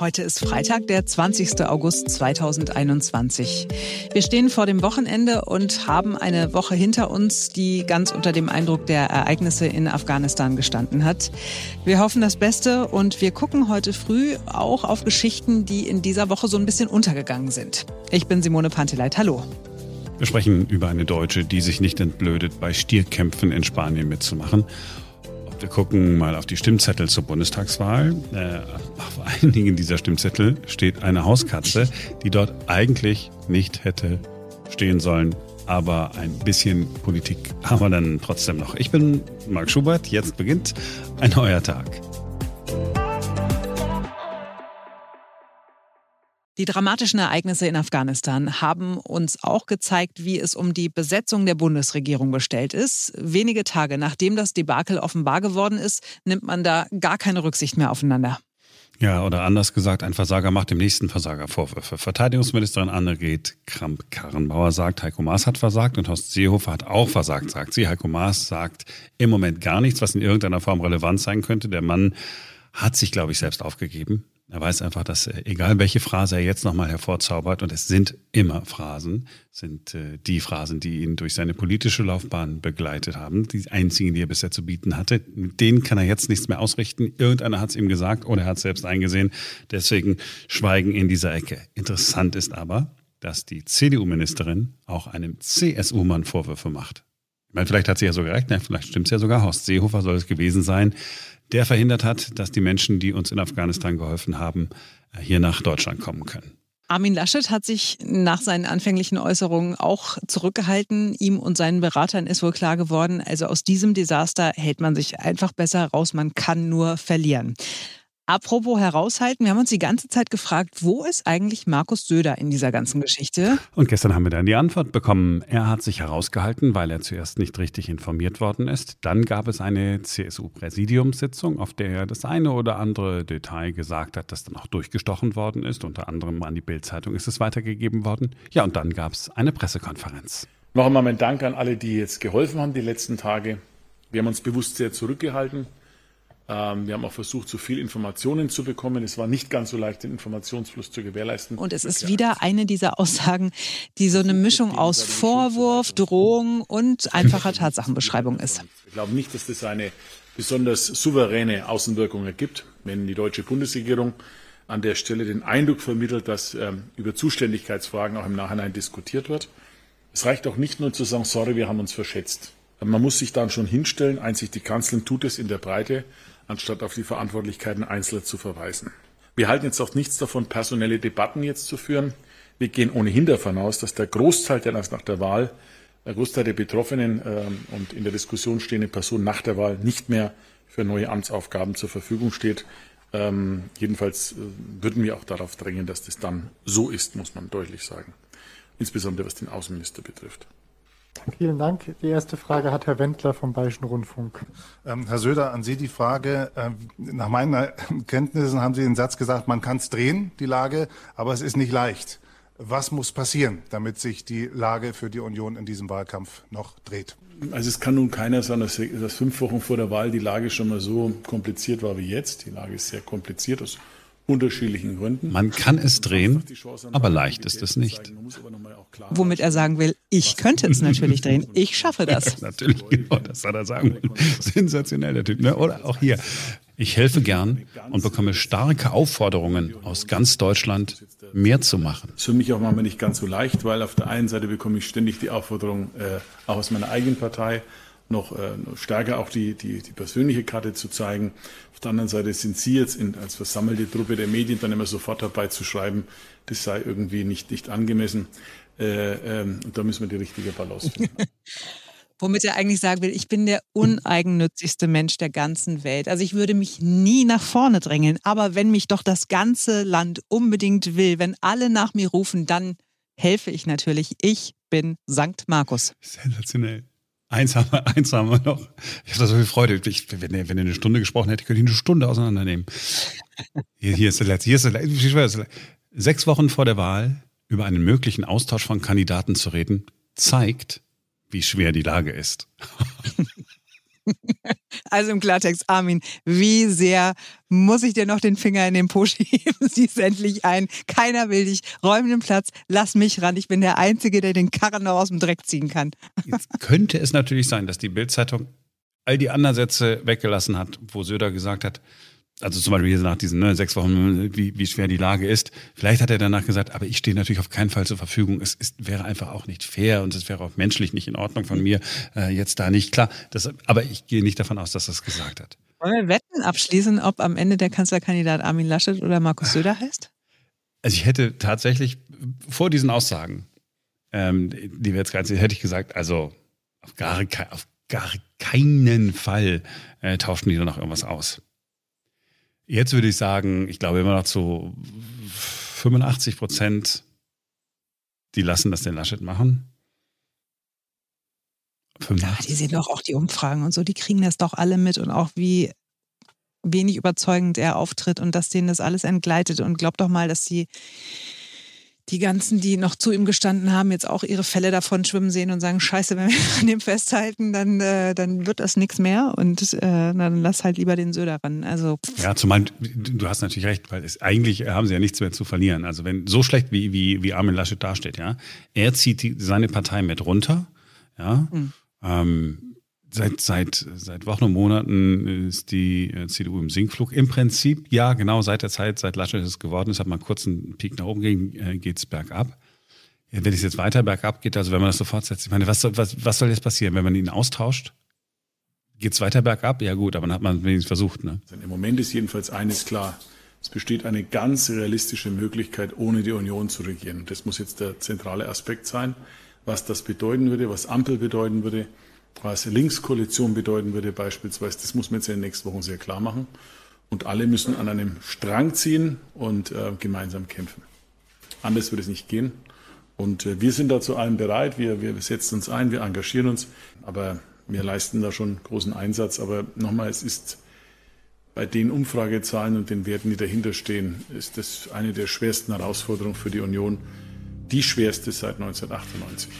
Heute ist Freitag, der 20. August 2021. Wir stehen vor dem Wochenende und haben eine Woche hinter uns, die ganz unter dem Eindruck der Ereignisse in Afghanistan gestanden hat. Wir hoffen das Beste und wir gucken heute früh auch auf Geschichten, die in dieser Woche so ein bisschen untergegangen sind. Ich bin Simone Panteleit. Hallo. Wir sprechen über eine Deutsche, die sich nicht entblödet, bei Stierkämpfen in Spanien mitzumachen. Wir gucken mal auf die Stimmzettel zur Bundestagswahl. Äh, auf einigen dieser Stimmzettel steht eine Hauskatze, die dort eigentlich nicht hätte stehen sollen. Aber ein bisschen Politik haben wir dann trotzdem noch. Ich bin Marc Schubert. Jetzt beginnt ein neuer Tag. Die dramatischen Ereignisse in Afghanistan haben uns auch gezeigt, wie es um die Besetzung der Bundesregierung bestellt ist. Wenige Tage nachdem das Debakel offenbar geworden ist, nimmt man da gar keine Rücksicht mehr aufeinander. Ja, oder anders gesagt, ein Versager macht dem nächsten Versager Vorwürfe. Verteidigungsministerin Annegret Kramp-Karrenbauer sagt, Heiko Maas hat versagt und Horst Seehofer hat auch versagt, sagt sie. Heiko Maas sagt im Moment gar nichts, was in irgendeiner Form relevant sein könnte. Der Mann hat sich, glaube ich, selbst aufgegeben. Er weiß einfach, dass äh, egal welche Phrase er jetzt nochmal hervorzaubert, und es sind immer Phrasen, sind äh, die Phrasen, die ihn durch seine politische Laufbahn begleitet haben, die einzigen, die er bisher zu bieten hatte. Mit denen kann er jetzt nichts mehr ausrichten. Irgendeiner hat es ihm gesagt oder er hat es selbst eingesehen. Deswegen schweigen in dieser Ecke. Interessant ist aber, dass die CDU-Ministerin auch einem CSU-Mann Vorwürfe macht. Ich meine, vielleicht hat sie ja sogar recht, vielleicht stimmt es ja sogar. Horst Seehofer soll es gewesen sein, der verhindert hat, dass die Menschen, die uns in Afghanistan geholfen haben, hier nach Deutschland kommen können. Armin Laschet hat sich nach seinen anfänglichen Äußerungen auch zurückgehalten. Ihm und seinen Beratern ist wohl klar geworden, also aus diesem Desaster hält man sich einfach besser raus, man kann nur verlieren. Apropos heraushalten, wir haben uns die ganze Zeit gefragt, wo ist eigentlich Markus Söder in dieser ganzen Geschichte? Und gestern haben wir dann die Antwort bekommen. Er hat sich herausgehalten, weil er zuerst nicht richtig informiert worden ist. Dann gab es eine CSU-Präsidiumssitzung, auf der er das eine oder andere Detail gesagt hat, das dann auch durchgestochen worden ist. Unter anderem an die Bild-Zeitung ist es weitergegeben worden. Ja, und dann gab es eine Pressekonferenz. Noch einmal mein Dank an alle, die jetzt geholfen haben die letzten Tage. Wir haben uns bewusst sehr zurückgehalten. Ähm, wir haben auch versucht, so viel Informationen zu bekommen. Es war nicht ganz so leicht, den Informationsfluss zu gewährleisten. Und es ist wieder eine dieser Aussagen, die so eine Mischung aus Vorwurf, Drohung und einfacher Tatsachenbeschreibung ist. Ich glaube nicht, dass das eine besonders souveräne Außenwirkung ergibt, wenn die deutsche Bundesregierung an der Stelle den Eindruck vermittelt, dass ähm, über Zuständigkeitsfragen auch im Nachhinein diskutiert wird. Es reicht auch nicht nur zu sagen, sorry, wir haben uns verschätzt. Man muss sich dann schon hinstellen, einzig die Kanzlerin tut es in der Breite, anstatt auf die Verantwortlichkeiten Einzelner zu verweisen. Wir halten jetzt auch nichts davon, personelle Debatten jetzt zu führen. Wir gehen ohnehin davon aus, dass der Großteil der nach der Wahl, der Großteil der Betroffenen ähm, und in der Diskussion stehenden Personen nach der Wahl nicht mehr für neue Amtsaufgaben zur Verfügung steht. Ähm, jedenfalls äh, würden wir auch darauf drängen, dass das dann so ist, muss man deutlich sagen. Insbesondere was den Außenminister betrifft. Vielen Dank. Die erste Frage hat Herr Wendler vom Bayerischen Rundfunk. Ähm, Herr Söder, an Sie die Frage. Äh, nach meinen Kenntnissen haben Sie den Satz gesagt, man kann es drehen, die Lage, aber es ist nicht leicht. Was muss passieren, damit sich die Lage für die Union in diesem Wahlkampf noch dreht? Also es kann nun keiner sagen, dass, dass fünf Wochen vor der Wahl die Lage schon mal so kompliziert war wie jetzt. Die Lage ist sehr kompliziert aus unterschiedlichen Gründen. Man kann es drehen, aber leicht ist es nicht. Womit er sagen will, ich könnte es natürlich drehen. Ich schaffe das. natürlich, genau, das soll er sagen. Sensationell, der Typ. Ne? Oder auch hier. Ich helfe gern und bekomme starke Aufforderungen aus ganz Deutschland, mehr zu machen. Das ist für mich auch manchmal nicht ganz so leicht, weil auf der einen Seite bekomme ich ständig die Aufforderung, äh, auch aus meiner eigenen Partei, noch, äh, stärker auch die, die, die persönliche Karte zu zeigen. Auf der anderen Seite sind Sie jetzt in, als versammelte Truppe der Medien dann immer sofort dabei zu schreiben, das sei irgendwie nicht, nicht angemessen. Äh, ähm, und da müssen wir die richtige Balance finden. Womit er eigentlich sagen will, ich bin der uneigennützigste Mensch der ganzen Welt. Also ich würde mich nie nach vorne drängeln. Aber wenn mich doch das ganze Land unbedingt will, wenn alle nach mir rufen, dann helfe ich natürlich. Ich bin Sankt Markus. Sensationell. Eins haben wir, eins haben wir noch. Ich hatte so viel Freude. Ich, wenn, wenn er eine Stunde gesprochen hätte, könnte ich eine Stunde auseinandernehmen. Hier, hier ist der letzte. Hier ist der letzte. Sechs Wochen vor der Wahl über einen möglichen Austausch von Kandidaten zu reden, zeigt, wie schwer die Lage ist. Also im Klartext, Armin, wie sehr muss ich dir noch den Finger in den Po schieben? Siehst endlich ein. Keiner will dich. Räum den Platz. Lass mich ran. Ich bin der Einzige, der den Karren noch aus dem Dreck ziehen kann. Jetzt könnte es natürlich sein, dass die Bildzeitung all die anderen Sätze weggelassen hat, wo Söder gesagt hat, also zum Beispiel nach diesen ne, sechs Wochen, wie, wie schwer die Lage ist. Vielleicht hat er danach gesagt, aber ich stehe natürlich auf keinen Fall zur Verfügung. Es ist, wäre einfach auch nicht fair und es wäre auch menschlich nicht in Ordnung von mir, äh, jetzt da nicht klar. Das, aber ich gehe nicht davon aus, dass er es gesagt hat. Wollen wir Wetten abschließen, ob am Ende der Kanzlerkandidat Armin Laschet oder Markus Söder heißt? Also ich hätte tatsächlich vor diesen Aussagen, ähm, die wir jetzt gerade sehen, hätte ich gesagt, also auf gar, auf gar keinen Fall äh, tauschen die da noch irgendwas aus. Jetzt würde ich sagen, ich glaube immer noch zu 85 Prozent, die lassen das den Laschet machen. 85. Ja, die sehen doch auch die Umfragen und so, die kriegen das doch alle mit und auch wie wenig überzeugend er auftritt und dass denen das alles entgleitet. Und glaub doch mal, dass sie die ganzen, die noch zu ihm gestanden haben, jetzt auch ihre Fälle davon schwimmen sehen und sagen, scheiße, wenn wir an dem festhalten, dann, äh, dann wird das nichts mehr und äh, dann lass halt lieber den Söder ran. Also, ja, zumal du hast natürlich recht, weil es, eigentlich haben sie ja nichts mehr zu verlieren. Also wenn so schlecht wie, wie, wie Armin Laschet dasteht, ja, er zieht die, seine Partei mit runter, ja, mhm. ähm, Seit, seit, seit Wochen und Monaten ist die äh, CDU im Sinkflug. Im Prinzip, ja, genau seit der Zeit, seit Laschet es geworden ist, hat man kurz einen Peak nach oben ging, äh, geht's bergab. Wenn es jetzt weiter bergab geht, also wenn man das so fortsetzt, ich meine, was soll, was, was soll jetzt passieren, wenn man ihn austauscht? Geht's weiter bergab? Ja gut, aber dann hat man wenigstens versucht. Ne? Im Moment ist jedenfalls eines klar. Es besteht eine ganz realistische Möglichkeit, ohne die Union zu regieren. Das muss jetzt der zentrale Aspekt sein, was das bedeuten würde, was Ampel bedeuten würde was Linkskoalition bedeuten würde beispielsweise, das muss man jetzt in den nächsten Wochen sehr klar machen. Und alle müssen an einem Strang ziehen und äh, gemeinsam kämpfen. Anders wird es nicht gehen. Und äh, wir sind da zu allem bereit. Wir, wir setzen uns ein, wir engagieren uns. Aber wir leisten da schon großen Einsatz. Aber nochmal, es ist bei den Umfragezahlen und den Werten, die dahinter stehen, ist das eine der schwersten Herausforderungen für die Union. Die schwerste seit 1998.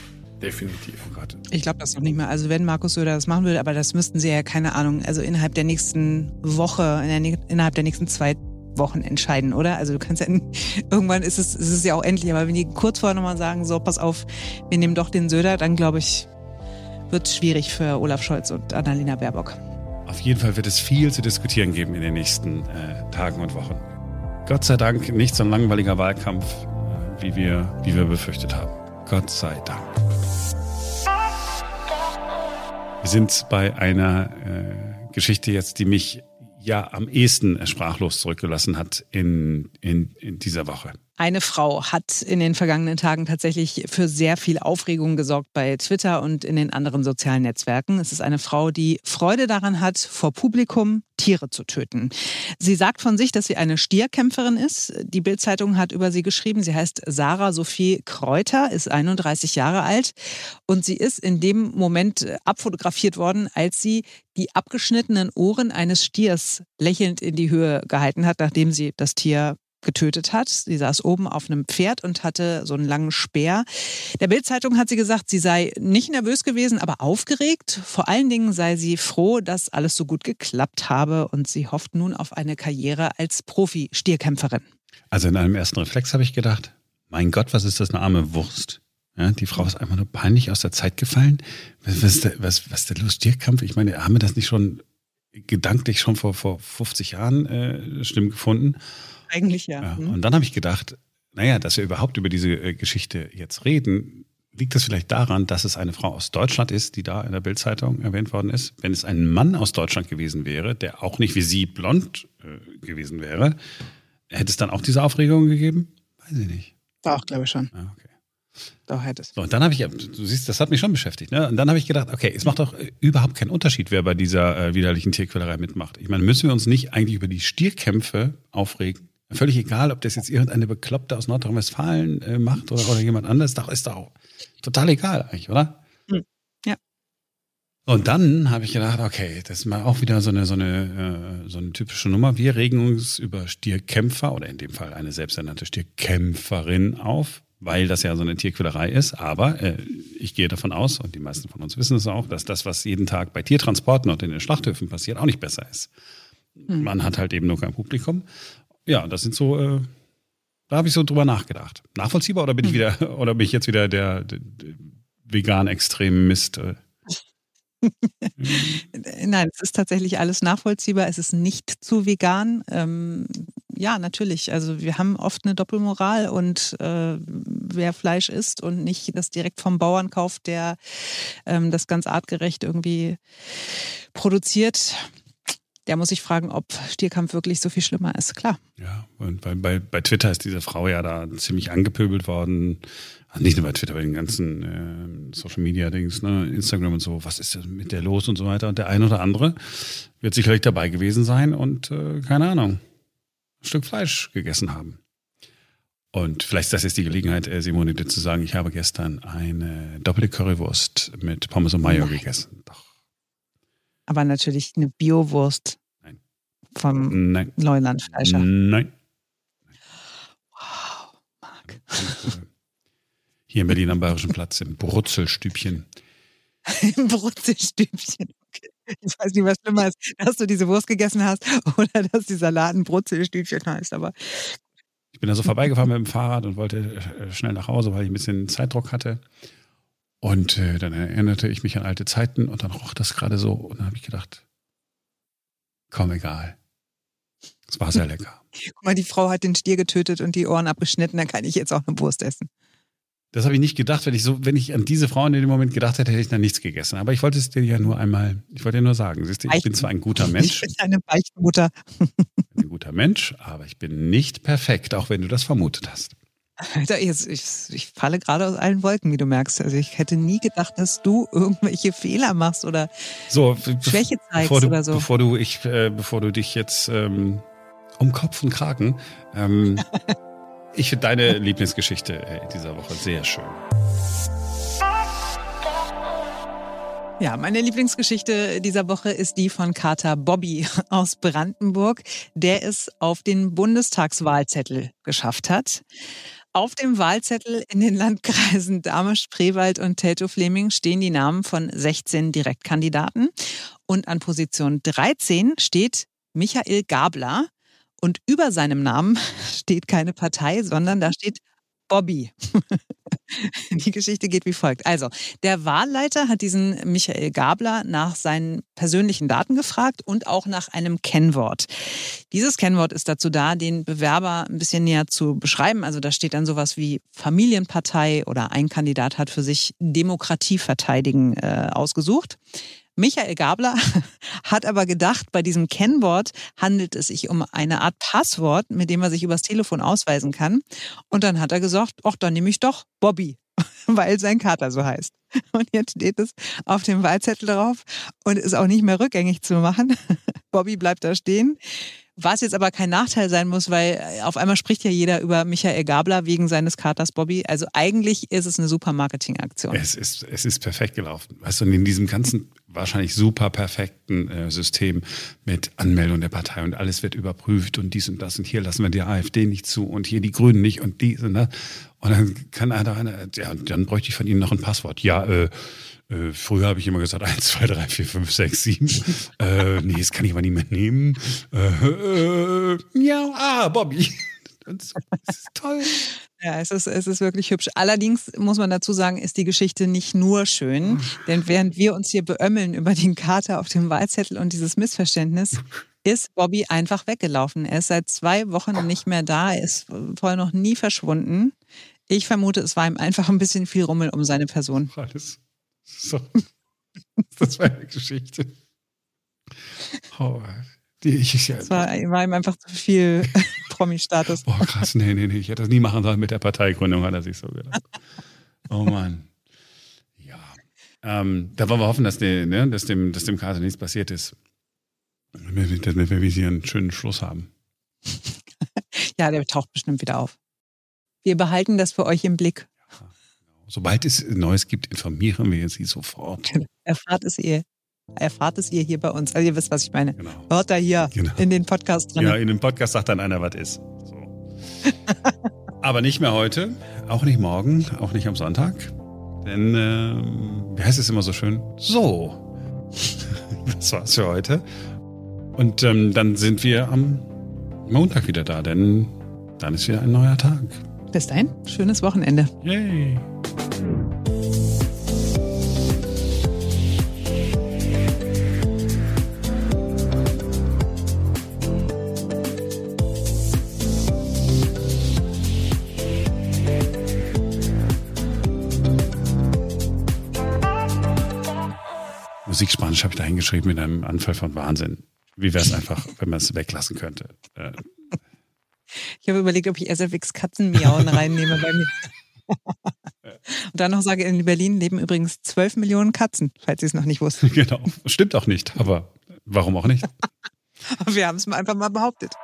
Definitiv. Oh ich glaube das noch nicht mehr. Also wenn Markus Söder das machen würde, aber das müssten sie ja, keine Ahnung, also innerhalb der nächsten Woche, in der, innerhalb der nächsten zwei Wochen entscheiden, oder? Also du kannst ja, irgendwann ist es, ist es ja auch endlich, aber wenn die kurz vorher nochmal sagen, so, pass auf, wir nehmen doch den Söder, dann glaube ich, wird es schwierig für Olaf Scholz und Annalena Baerbock. Auf jeden Fall wird es viel zu diskutieren geben in den nächsten äh, Tagen und Wochen. Gott sei Dank nicht so ein langweiliger Wahlkampf, äh, wie, wir, wie wir befürchtet haben. Gott sei Dank. Wir sind bei einer äh, Geschichte jetzt, die mich ja am ehesten sprachlos zurückgelassen hat in, in, in dieser Woche. Eine Frau hat in den vergangenen Tagen tatsächlich für sehr viel Aufregung gesorgt bei Twitter und in den anderen sozialen Netzwerken. Es ist eine Frau, die Freude daran hat, vor Publikum Tiere zu töten. Sie sagt von sich, dass sie eine Stierkämpferin ist. Die Bildzeitung hat über sie geschrieben. Sie heißt Sarah Sophie Kräuter, ist 31 Jahre alt und sie ist in dem Moment abfotografiert worden, als sie die abgeschnittenen Ohren eines Stiers lächelnd in die Höhe gehalten hat, nachdem sie das Tier getötet hat. Sie saß oben auf einem Pferd und hatte so einen langen Speer. Der Bildzeitung hat sie gesagt, sie sei nicht nervös gewesen, aber aufgeregt. Vor allen Dingen sei sie froh, dass alles so gut geklappt habe und sie hofft nun auf eine Karriere als Profi-Stierkämpferin. Also in einem ersten Reflex habe ich gedacht, mein Gott, was ist das eine arme Wurst? Ja, die Frau ist einfach nur peinlich aus der Zeit gefallen. Was, was, was, was ist der los? Stierkampf? Ich meine, haben wir das nicht schon gedanklich schon vor, vor 50 Jahren äh, schlimm gefunden? Eigentlich ja. ja mhm. Und dann habe ich gedacht, naja, dass wir überhaupt über diese äh, Geschichte jetzt reden, liegt das vielleicht daran, dass es eine Frau aus Deutschland ist, die da in der Bildzeitung erwähnt worden ist. Wenn es ein Mann aus Deutschland gewesen wäre, der auch nicht wie sie blond äh, gewesen wäre, hätte es dann auch diese Aufregung gegeben? Weiß ich nicht. Doch, glaube ich schon. Ah, okay. Doch, hätte es. So, und dann habe ich, du siehst, das hat mich schon beschäftigt. Ne? Und dann habe ich gedacht, okay, es macht doch äh, überhaupt keinen Unterschied, wer bei dieser äh, widerlichen Tierquälerei mitmacht. Ich meine, müssen wir uns nicht eigentlich über die Stierkämpfe aufregen? Völlig egal, ob das jetzt irgendeine Bekloppte aus Nordrhein-Westfalen äh, macht oder, oder jemand anderes, doch ist doch total egal eigentlich, oder? Hm. Ja. Und dann habe ich gedacht, okay, das ist mal auch wieder so eine, so eine, äh, so eine typische Nummer. Wir regen uns über Stierkämpfer oder in dem Fall eine selbsternannte Stierkämpferin auf. weil das ja so eine Tierquälerei ist. Aber äh, ich gehe davon aus, und die meisten von uns wissen es auch, dass das, was jeden Tag bei Tiertransporten und in den Schlachthöfen passiert, auch nicht besser ist. Mhm. Man hat halt eben nur kein Publikum. Ja, das sind so, äh, da habe ich so drüber nachgedacht. Nachvollziehbar oder bin ich hm. wieder, oder bin ich jetzt wieder der, der, der vegan Extremist? Äh? Nein, es ist tatsächlich alles nachvollziehbar. Es ist nicht zu vegan. Ähm, ja, natürlich. Also wir haben oft eine Doppelmoral und äh, wer Fleisch isst und nicht das direkt vom Bauern kauft, der ähm, das ganz artgerecht irgendwie produziert, der muss sich fragen, ob Stierkampf wirklich so viel schlimmer ist. Klar. Ja, und bei, bei, bei Twitter ist diese Frau ja da ziemlich angepöbelt worden. Also nicht nur bei Twitter, bei den ganzen äh, Social Media Dings, ne, Instagram und so. Was ist denn mit der los und so weiter? Und der ein oder andere wird sicherlich dabei gewesen sein und äh, keine Ahnung, ein Stück Fleisch gegessen haben. Und vielleicht ist das jetzt die Gelegenheit, äh, Simone, dir zu sagen, ich habe gestern eine doppelte Currywurst mit Pommes und Mayo Nein. gegessen. Doch aber natürlich eine Biowurst. Vom Nein. Neulandfleischer. Nein. Wow, Marc. Hier in Berlin am Bayerischen Platz im Brutzelstübchen. Im Brutzelstübchen. Okay. Ich weiß nicht, was schlimmer ist, dass du diese Wurst gegessen hast oder dass die Salat ein Brutzelstübchen heißt, aber ich bin da so vorbeigefahren mit dem Fahrrad und wollte äh, schnell nach Hause, weil ich ein bisschen Zeitdruck hatte. Und äh, dann erinnerte ich mich an alte Zeiten und dann roch das gerade so. Und dann habe ich gedacht, komm, egal. Es war sehr lecker. Guck mal, die Frau hat den Stier getötet und die Ohren abgeschnitten, dann kann ich jetzt auch eine Wurst essen. Das habe ich nicht gedacht, wenn ich so, wenn ich an diese Frau in dem Moment gedacht hätte, hätte ich dann nichts gegessen. Aber ich wollte es dir ja nur einmal, ich wollte dir nur sagen, siehst du, ich bin zwar ein guter Mensch. Ich bin eine Beichtmutter. ein guter Mensch, aber ich bin nicht perfekt, auch wenn du das vermutet hast. Ich, ich, ich, falle gerade aus allen Wolken, wie du merkst. Also ich hätte nie gedacht, dass du irgendwelche Fehler machst oder so, Schwäche zeigst du, oder so. Bevor du, ich, äh, bevor du dich jetzt ähm, um Kopf und Kragen. Ähm, ich finde deine Lieblingsgeschichte äh, dieser Woche sehr schön. Ja, meine Lieblingsgeschichte dieser Woche ist die von Kater Bobby aus Brandenburg, der es auf den Bundestagswahlzettel geschafft hat. Auf dem Wahlzettel in den Landkreisen Dahme-Spreewald und Teltow-Fleming stehen die Namen von 16 Direktkandidaten. Und an Position 13 steht Michael Gabler. Und über seinem Namen steht keine Partei, sondern da steht Bobby. Die Geschichte geht wie folgt. Also, der Wahlleiter hat diesen Michael Gabler nach seinen persönlichen Daten gefragt und auch nach einem Kennwort. Dieses Kennwort ist dazu da, den Bewerber ein bisschen näher zu beschreiben. Also, da steht dann sowas wie Familienpartei oder ein Kandidat hat für sich Demokratie verteidigen äh, ausgesucht. Michael Gabler hat aber gedacht, bei diesem Kennwort handelt es sich um eine Art Passwort, mit dem er sich übers Telefon ausweisen kann. Und dann hat er gesagt, ach, dann nehme ich doch Bobby, weil sein Kater so heißt. Und jetzt steht es auf dem Wahlzettel drauf und ist auch nicht mehr rückgängig zu machen. Bobby bleibt da stehen. Was jetzt aber kein Nachteil sein muss, weil äh, auf einmal spricht ja jeder über Michael Gabler wegen seines Katers Bobby. Also eigentlich ist es eine super Marketingaktion. Es ist, es ist perfekt gelaufen. Weißt du, und in diesem ganzen wahrscheinlich super perfekten äh, System mit Anmeldung der Partei und alles wird überprüft und dies und das und hier lassen wir die AfD nicht zu und hier die Grünen nicht und dies und das. Und dann kann einer, ja, dann bräuchte ich von Ihnen noch ein Passwort. Ja, äh, äh, früher habe ich immer gesagt, 1, 2, 3, 4, 5, 6, 7. äh, nee, das kann ich aber nicht mehr nehmen. Äh, äh, ja, ah, Bobby. Das ist toll. Ja, es ist, es ist wirklich hübsch. Allerdings muss man dazu sagen, ist die Geschichte nicht nur schön, denn während wir uns hier beömmeln über den Kater auf dem Wahlzettel und dieses Missverständnis, ist Bobby einfach weggelaufen. Er ist seit zwei Wochen nicht mehr da, er ist vorher noch nie verschwunden. Ich vermute, es war ihm einfach ein bisschen viel Rummel um seine Person. Alles. So. Das war eine Geschichte. Oh, die ich, ja, das war, war, ihm einfach zu viel Promi-Status. Oh krass, nee, nee, nee. Ich hätte das nie machen sollen mit der Parteigründung, hat er sich so gedacht. Oh Mann. Ja. Ähm, da wollen wir hoffen, dass, die, ne, dass, dem, dass dem Kater nichts passiert ist. Damit wir hier einen schönen Schluss haben. ja, der taucht bestimmt wieder auf. Wir behalten das für euch im Blick. Sobald es Neues gibt, informieren wir Sie sofort. Erfahrt es ihr. Erfahrt es ihr hier bei uns. Also ihr wisst, was ich meine. Genau. Hört da hier genau. in den Podcast drin. Ja, in dem Podcast sagt dann einer, was ist. So. Aber nicht mehr heute, auch nicht morgen, auch nicht am Sonntag. Denn, äh, wie heißt es immer so schön? So. das war's für heute. Und ähm, dann sind wir am Montag wieder da, denn dann ist wieder ein neuer Tag. Bis dahin, schönes Wochenende. Yay. Musik Spanisch habe ich da hingeschrieben mit einem Anfall von Wahnsinn. Wie wäre es einfach, wenn man es weglassen könnte? Äh, Ich habe überlegt, ob ich SFX Katzenmiauen reinnehme bei mir. Und dann noch sage, in Berlin leben übrigens 12 Millionen Katzen, falls Sie es noch nicht wussten. genau. Stimmt auch nicht, aber warum auch nicht? Wir haben es mal einfach mal behauptet.